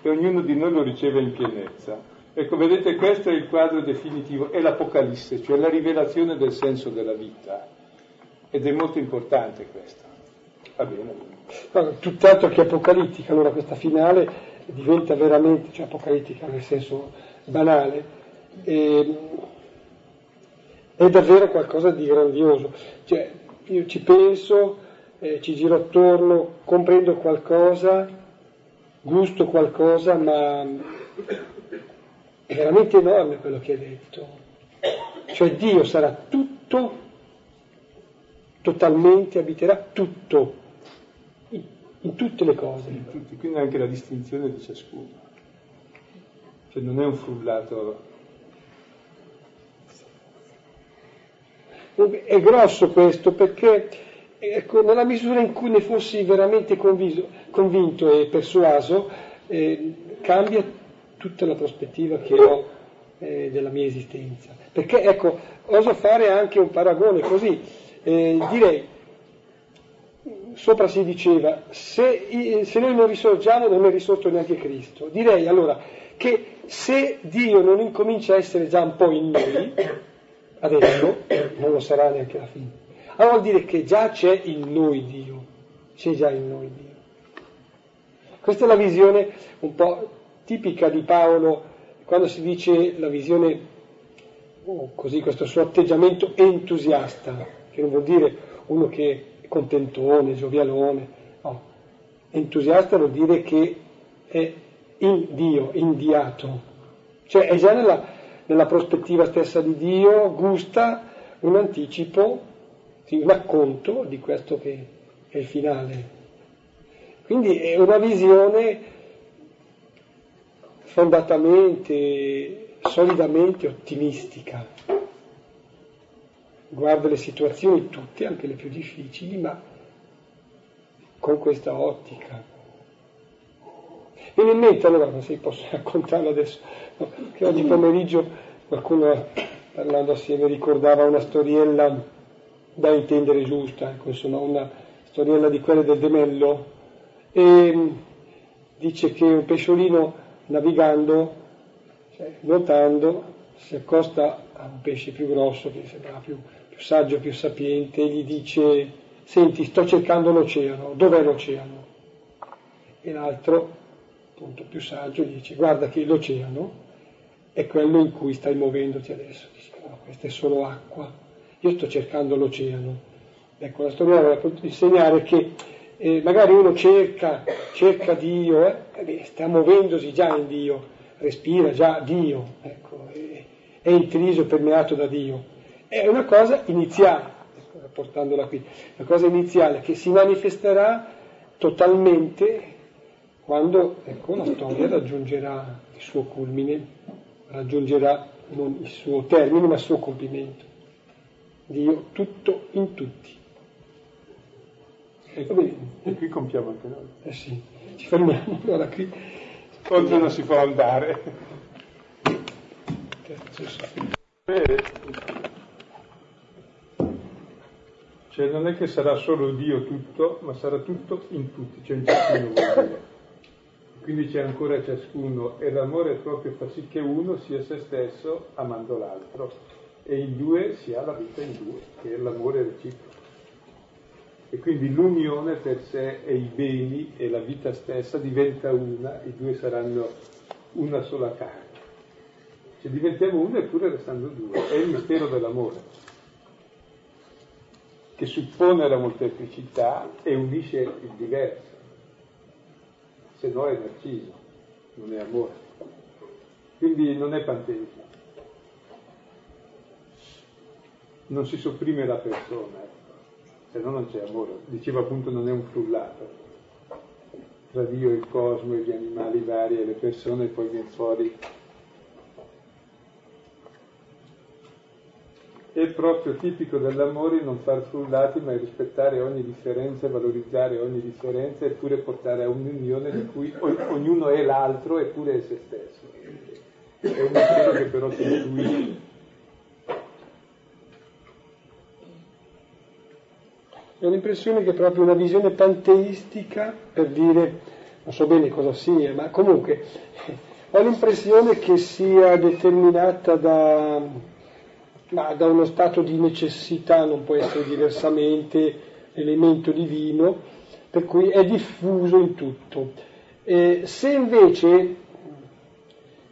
E ognuno di noi lo riceve in pienezza. Ecco, vedete, questo è il quadro definitivo, è l'Apocalisse, cioè la rivelazione del senso della vita. Ed è molto importante questo. Va bene. Allora, tutt'altro che apocalittica, allora questa finale diventa veramente, cioè apocalittica nel senso banale, e è davvero qualcosa di grandioso. Cioè, io ci penso, eh, ci giro attorno, comprendo qualcosa, gusto qualcosa, ma è veramente enorme quello che hai detto. Cioè Dio sarà tutto, totalmente, abiterà tutto, in, in tutte le cose. In tutti, quindi anche la distinzione di ciascuno. Cioè non è un frullato È grosso questo perché ecco, nella misura in cui ne fossi veramente conviso, convinto e persuaso, eh, cambia tutta la prospettiva che ho eh, della mia esistenza. Perché, ecco, oso fare anche un paragone così, eh, direi, sopra si diceva, se, se noi non risorgiamo non è risorto neanche Cristo. Direi allora che se Dio non incomincia a essere già un po' in noi, adesso non lo sarà neanche alla fine. Allora vuol dire che già c'è in noi Dio, c'è già in noi Dio. Questa è la visione un po' tipica di Paolo quando si dice la visione, oh, così questo suo atteggiamento entusiasta, che non vuol dire uno che è contentone, giovialone, no. Entusiasta vuol dire che è in Dio, indiato, cioè è già nella, nella prospettiva stessa di Dio, gusta un anticipo, un acconto di questo che è il finale. Quindi è una visione fondatamente, solidamente ottimistica. Guarda le situazioni tutte, anche le più difficili, ma con questa ottica. Viene in mente allora, non si posso raccontarlo adesso, che oggi pomeriggio qualcuno parlando assieme ricordava una storiella da intendere giusta, ecco, insomma una storiella di quelle del Demello, e dice che un pesciolino navigando, cioè, nuotando, si accosta a un pesce più grosso, che sembrava più, più saggio, più sapiente, e gli dice, senti, sto cercando l'oceano, dov'è l'oceano? E l'altro, appunto più saggio, gli dice, guarda che l'oceano è quello in cui stai muovendoti adesso. Dice, no, questa è solo acqua, io sto cercando l'oceano. Ecco, la storia vuole insegnare che eh, magari uno cerca, cerca Dio, eh, eh sta muovendosi già in Dio, respira già Dio, ecco, è, è intriso, permeato da Dio. È una cosa iniziale, ecco, portandola qui, una cosa iniziale che si manifesterà totalmente quando ecco, la storia raggiungerà il suo culmine, raggiungerà non il suo termine ma il suo compimento. Dio tutto in tutti. E qui, e qui compiamo anche noi. Eh sì, ci fermiamo allora qui. Oltre non si può andare. Bene. Cioè non è che sarà solo Dio tutto, ma sarà tutto in tutti, cioè in ciascuno. Quindi c'è ancora ciascuno e l'amore proprio fa sì che uno sia se stesso amando l'altro e in due si ha la vita in due, che è l'amore reciproco. E quindi l'unione per sé e i beni e la vita stessa diventa una, i due saranno una sola carne. Cioè diventiamo uno eppure restando due, è il mistero dell'amore, che suppone la molteplicità e unisce il diverso, se no è narciso, non è amore. Quindi non è panteismo. Non si sopprime la persona, se no non c'è amore. Diceva appunto non è un frullato tra Dio, il cosmo, gli animali vari e le persone e poi viene fuori. È proprio tipico dell'amore non far frullati ma rispettare ogni differenza, valorizzare ogni differenza eppure portare a un'unione di cui ognuno è l'altro eppure è se stesso. È un mistero che però si intuisce ho l'impressione che è proprio una visione panteistica per dire, non so bene cosa sia, ma comunque ho l'impressione che sia determinata da, da uno stato di necessità, non può essere diversamente, elemento divino, per cui è diffuso in tutto. E se invece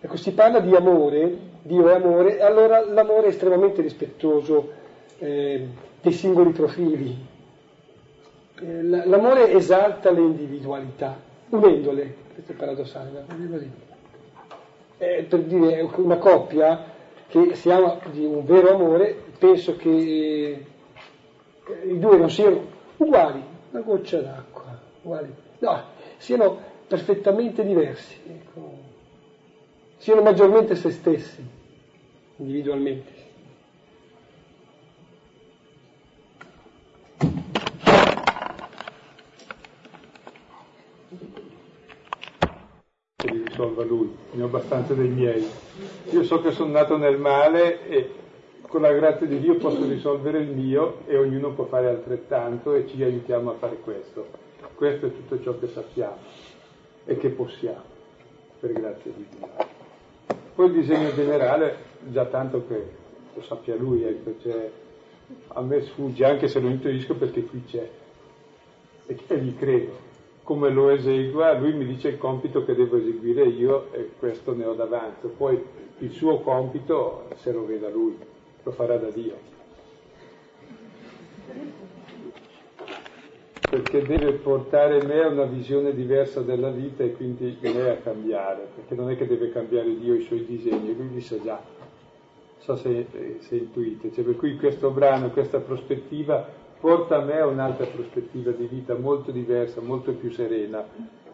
ecco, si parla di amore, Dio è amore, allora l'amore è estremamente rispettoso eh, dei singoli profili, eh, l'amore esalta le individualità, unendole, questo è paradossale, ma. Eh, per dire una coppia che si ama di un vero amore, penso che eh, i due non siano uguali, una goccia d'acqua, uguali, no, siano perfettamente diversi, ecco. siano maggiormente se stessi, individualmente. Risolva lui, ne ho abbastanza dei miei. Io so che sono nato nel male e con la grazia di Dio posso risolvere il mio e ognuno può fare altrettanto e ci aiutiamo a fare questo. Questo è tutto ciò che sappiamo e che possiamo, per grazia di Dio. Poi il disegno generale, già tanto che lo sappia lui, ecco, cioè, a me sfugge anche se lo intuisco perché qui c'è e, gli credo come lo esegua, lui mi dice il compito che devo eseguire io e questo ne ho davanti. Poi il suo compito, se lo veda lui, lo farà da Dio. perché deve portare me a una visione diversa della vita e quindi me a cambiare, perché non è che deve cambiare Dio i suoi disegni, lui li sa già. So se, se intuite, cioè, per cui questo brano, questa prospettiva porta me a un'altra prospettiva di vita molto diversa, molto più serena,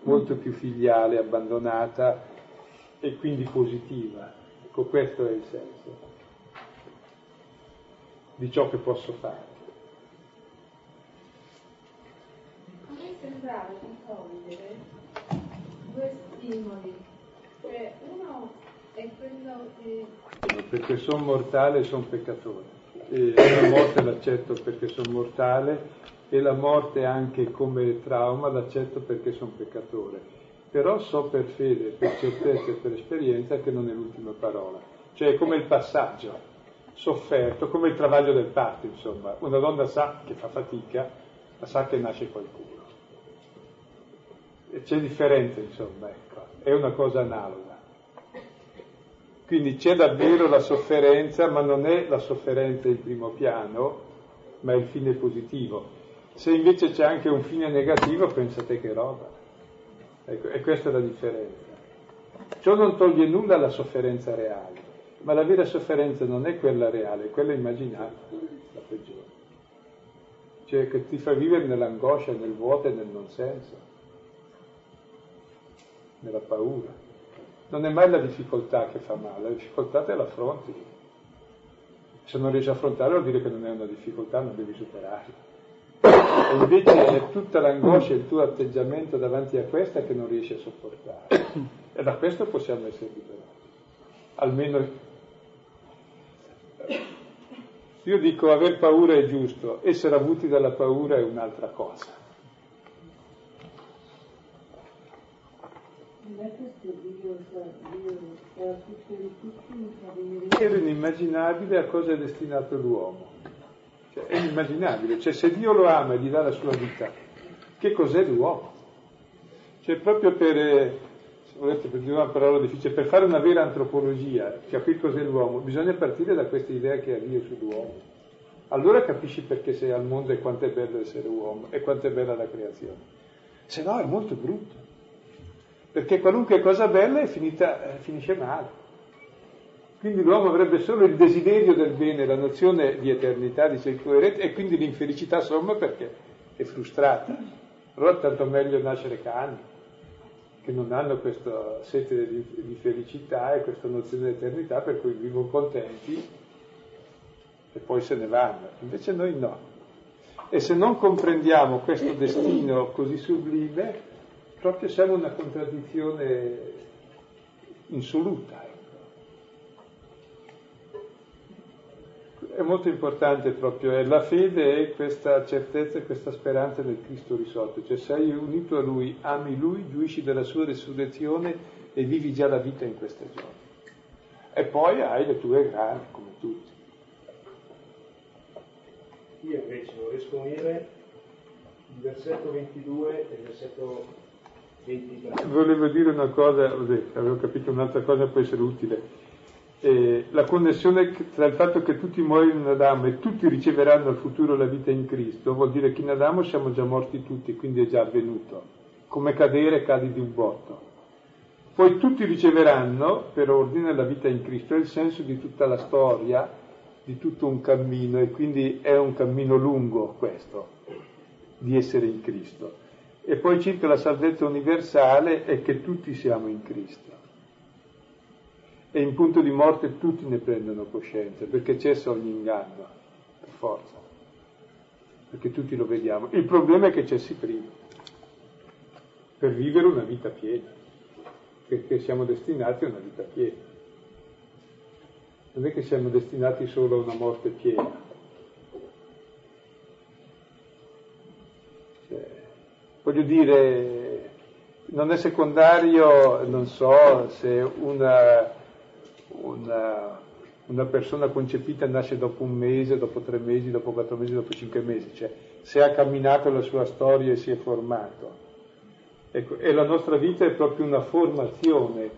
molto più filiale, abbandonata e quindi positiva. Ecco, questo è il senso di ciò che posso fare. sembrava condividere due stimoli, cioè uno è quello che... Perché sono mortale e sono peccatore. E la morte l'accetto perché sono mortale e la morte anche come trauma l'accetto perché sono peccatore. Però so per fede, per certezza e per esperienza che non è l'ultima parola. Cioè è come il passaggio sofferto, come il travaglio del parto, insomma. Una donna sa che fa fatica, ma sa che nasce qualcuno c'è differenza, insomma, ecco, è una cosa analoga. Quindi c'è davvero la sofferenza, ma non è la sofferenza in primo piano, ma è il fine positivo. Se invece c'è anche un fine negativo, pensate che roba. Ecco, e questa è la differenza. Ciò non toglie nulla alla sofferenza reale, ma la vera sofferenza non è quella reale, è quella immaginata, la peggiore. Cioè che ti fa vivere nell'angoscia, nel vuoto e nel non senso nella paura. Non è mai la difficoltà che fa male, la difficoltà te l'affronti. Se non riesci a affrontare vuol dire che non è una difficoltà, non devi superarla. E invece è tutta l'angoscia e il tuo atteggiamento davanti a questa che non riesci a sopportare. E da questo possiamo essere liberati. Almeno io dico aver paura è giusto, essere avuti dalla paura è un'altra cosa. Era inimmaginabile a cosa è destinato l'uomo. Cioè, è inimmaginabile. Cioè, se Dio lo ama e gli dà la sua vita, che cos'è l'uomo? Cioè, proprio per, eh, se volete, per dire una parola difficile, per fare una vera antropologia, capire cos'è l'uomo, bisogna partire da questa idea che ha Dio sull'uomo. Allora capisci perché sei al mondo e quanto è bello essere uomo e quanto è bella la creazione. Se no è molto brutto perché qualunque cosa bella è finita, eh, finisce male. Quindi l'uomo avrebbe solo il desiderio del bene, la nozione di eternità, di coerente, e quindi l'infelicità somma perché è frustrata. Allora tanto meglio nascere cani, che non hanno questa sete di, di felicità e questa nozione di eternità per cui vivono contenti e poi se ne vanno. Invece noi no. E se non comprendiamo questo destino così sublime, proprio siamo una contraddizione insoluta. Ecco. È molto importante proprio, è la fede e questa certezza questa speranza nel Cristo risorto, cioè sei unito a Lui, ami Lui, giuisci della sua resurrezione e vivi già la vita in questa giorni. E poi hai le tue grane, come tutti. Io invece a unire il versetto 22 e il versetto Volevo dire una cosa, avevo capito un'altra cosa può essere utile. Eh, la connessione tra il fatto che tutti muoiono in Adamo e tutti riceveranno al futuro la vita in Cristo vuol dire che in Adamo siamo già morti tutti, quindi è già avvenuto. Come cadere cadi di un botto. Poi tutti riceveranno per ordine la vita in Cristo, è il senso di tutta la storia, di tutto un cammino e quindi è un cammino lungo questo, di essere in Cristo. E poi circa la salvezza universale è che tutti siamo in Cristo. E in punto di morte tutti ne prendono coscienza, perché cessa ogni inganno, per forza, perché tutti lo vediamo. Il problema è che cessi prima, per vivere una vita piena, perché siamo destinati a una vita piena. Non è che siamo destinati solo a una morte piena, voglio dire, non è secondario, non so, se una, una, una, persona concepita nasce dopo un mese, dopo tre mesi, dopo quattro mesi, dopo cinque mesi, cioè se ha camminato la sua storia e si è formato. Ecco, e la nostra vita è proprio una formazione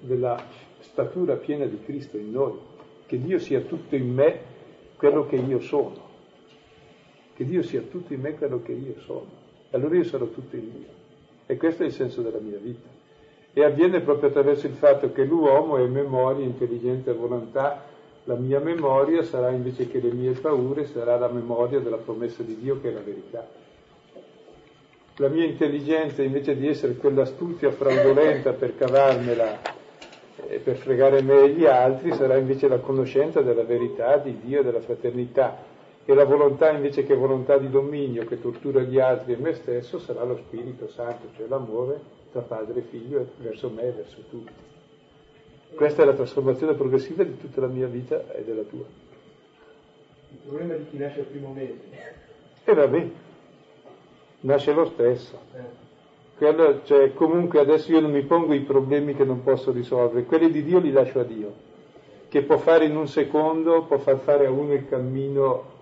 della statura piena di Cristo in noi, che Dio sia tutto in me quello che io sono che Dio sia tutto in me quello che io sono. Allora io sarò tutto in Dio. E questo è il senso della mia vita. E avviene proprio attraverso il fatto che l'uomo è memoria, intelligenza e volontà. La mia memoria sarà invece che le mie paure, sarà la memoria della promessa di Dio che è la verità. La mia intelligenza invece di essere quell'astuzia fraudolenta per cavarmela e per fregare me e gli altri, sarà invece la conoscenza della verità di Dio e della fraternità e la volontà invece che volontà di dominio che tortura gli altri e me stesso sarà lo Spirito Santo, cioè l'amore tra padre e figlio verso me e verso tutti. Questa è la trasformazione progressiva di tutta la mia vita e della tua. Il problema di chi nasce al primo mese. E vabbè, nasce lo stesso. Eh. Quello, cioè, comunque adesso io non mi pongo i problemi che non posso risolvere, quelli di Dio li lascio a Dio, che può fare in un secondo, può far fare a uno il cammino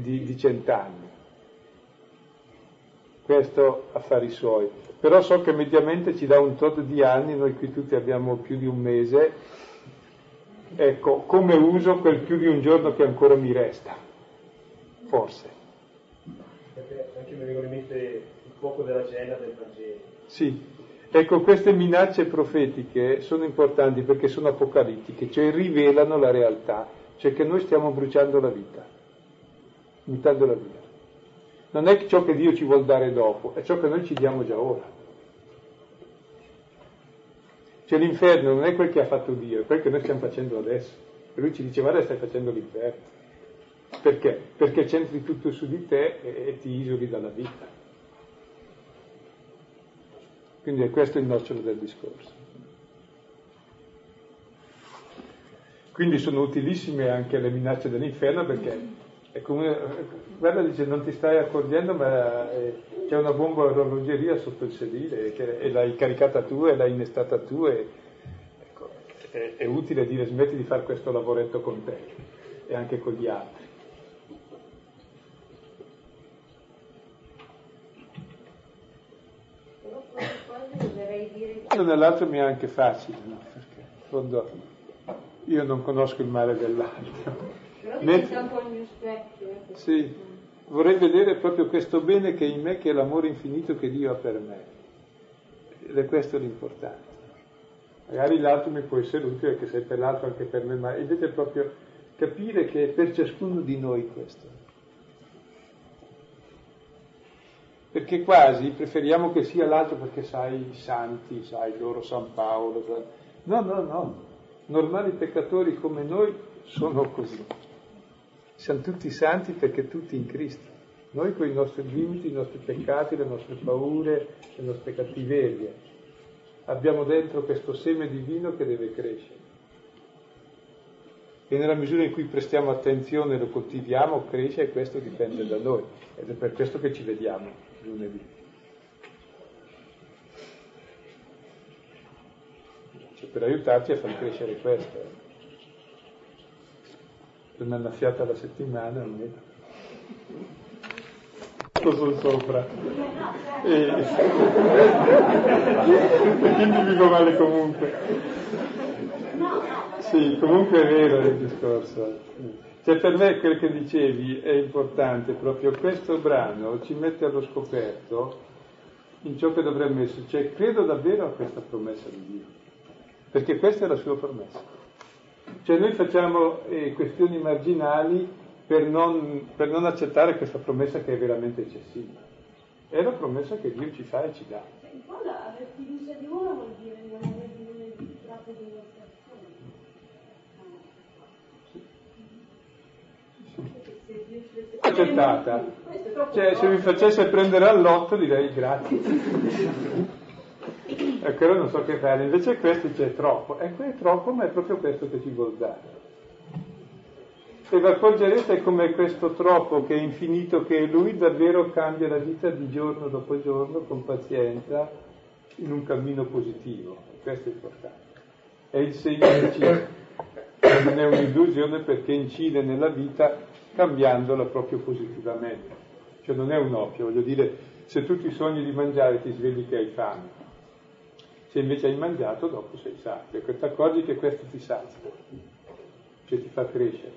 di, di cent'anni. Questo affari suoi. Però so che mediamente ci dà un tot di anni, noi qui tutti abbiamo più di un mese, ecco, come uso quel più di un giorno che ancora mi resta? Forse. Anche mi vengono in mente il fuoco della cena del Vangelo. Sì, ecco, queste minacce profetiche sono importanti perché sono apocalittiche, cioè rivelano la realtà, cioè che noi stiamo bruciando la vita buttandola via. Non è ciò che Dio ci vuol dare dopo, è ciò che noi ci diamo già ora. Cioè l'inferno non è quel che ha fatto Dio, è quel che noi stiamo facendo adesso. E lui ci dice guarda stai facendo l'inferno. Perché? Perché centri tutto su di te e, e ti isoli dalla vita. Quindi è questo il nocciolo del discorso. Quindi sono utilissime anche le minacce dell'inferno perché è come, guarda dice non ti stai accorgendo ma eh, c'è una bomba orologeria sotto il sedile che, e l'hai caricata tu e l'hai innestata tu e ecco, è, è, utile dire smetti di fare questo lavoretto con te e anche con gli altri. Uno nell'altro mi è anche facile, no? perché in fondo io non conosco il male dell'altro. Specchio. Eh, sì, vorrei vedere proprio questo bene che è in me, che è l'amore infinito che Dio ha per me. Ed è questo l'importante. Magari l'altro mi può essere utile, che sei per l'altro anche per me, ma invece proprio capire che è per ciascuno di noi questo. Perché quasi preferiamo che sia l'altro perché sai i santi, sai loro San Paolo. No, no, no. Normali peccatori come noi sono così siamo tutti santi perché tutti in Cristo. Noi con i nostri limiti, i nostri peccati, le nostre paure, le nostre cattiverie, abbiamo dentro questo seme divino che deve crescere. E nella misura in cui prestiamo attenzione e lo coltiviamo, cresce e questo dipende da noi. Ed è per questo che ci vediamo lunedì. Cioè, per aiutarci a far crescere questo una annaffiata alla settimana almeno. Sono sopra. E... e quindi vivo male comunque. Sì, comunque è vero il discorso. Cioè per me quel che dicevi è importante, proprio questo brano ci mette allo scoperto in ciò che dovremmo essere, cioè credo davvero a questa promessa di Dio, perché questa è la sua promessa. Cioè noi facciamo eh, questioni marginali per non, per non, accettare questa promessa che è veramente eccessiva. È la promessa che Dio ci fa e ci dà. In fondo aver fiducia di uno vuol dire non aver bisogno di troppo di accettata. Cioè, se mi facesse prendere all'otto direi grazie. E quello non so che fare, invece questo c'è troppo, e qui è troppo, ma è proprio questo che ci vuol dare. E vi accorgerete come questo troppo che è infinito, che è lui, davvero cambia la vita di giorno dopo giorno con pazienza in un cammino positivo. Questo è importante. È il segno che incide. Non è un'illusione perché incide nella vita cambiandola proprio positivamente. Cioè non è un occhio, voglio dire, se tu ti sogni di mangiare ti svegli che hai fame se invece hai mangiato dopo sei sazio, ecco, ti accorgi che questo ti sazia, cioè ti fa crescere.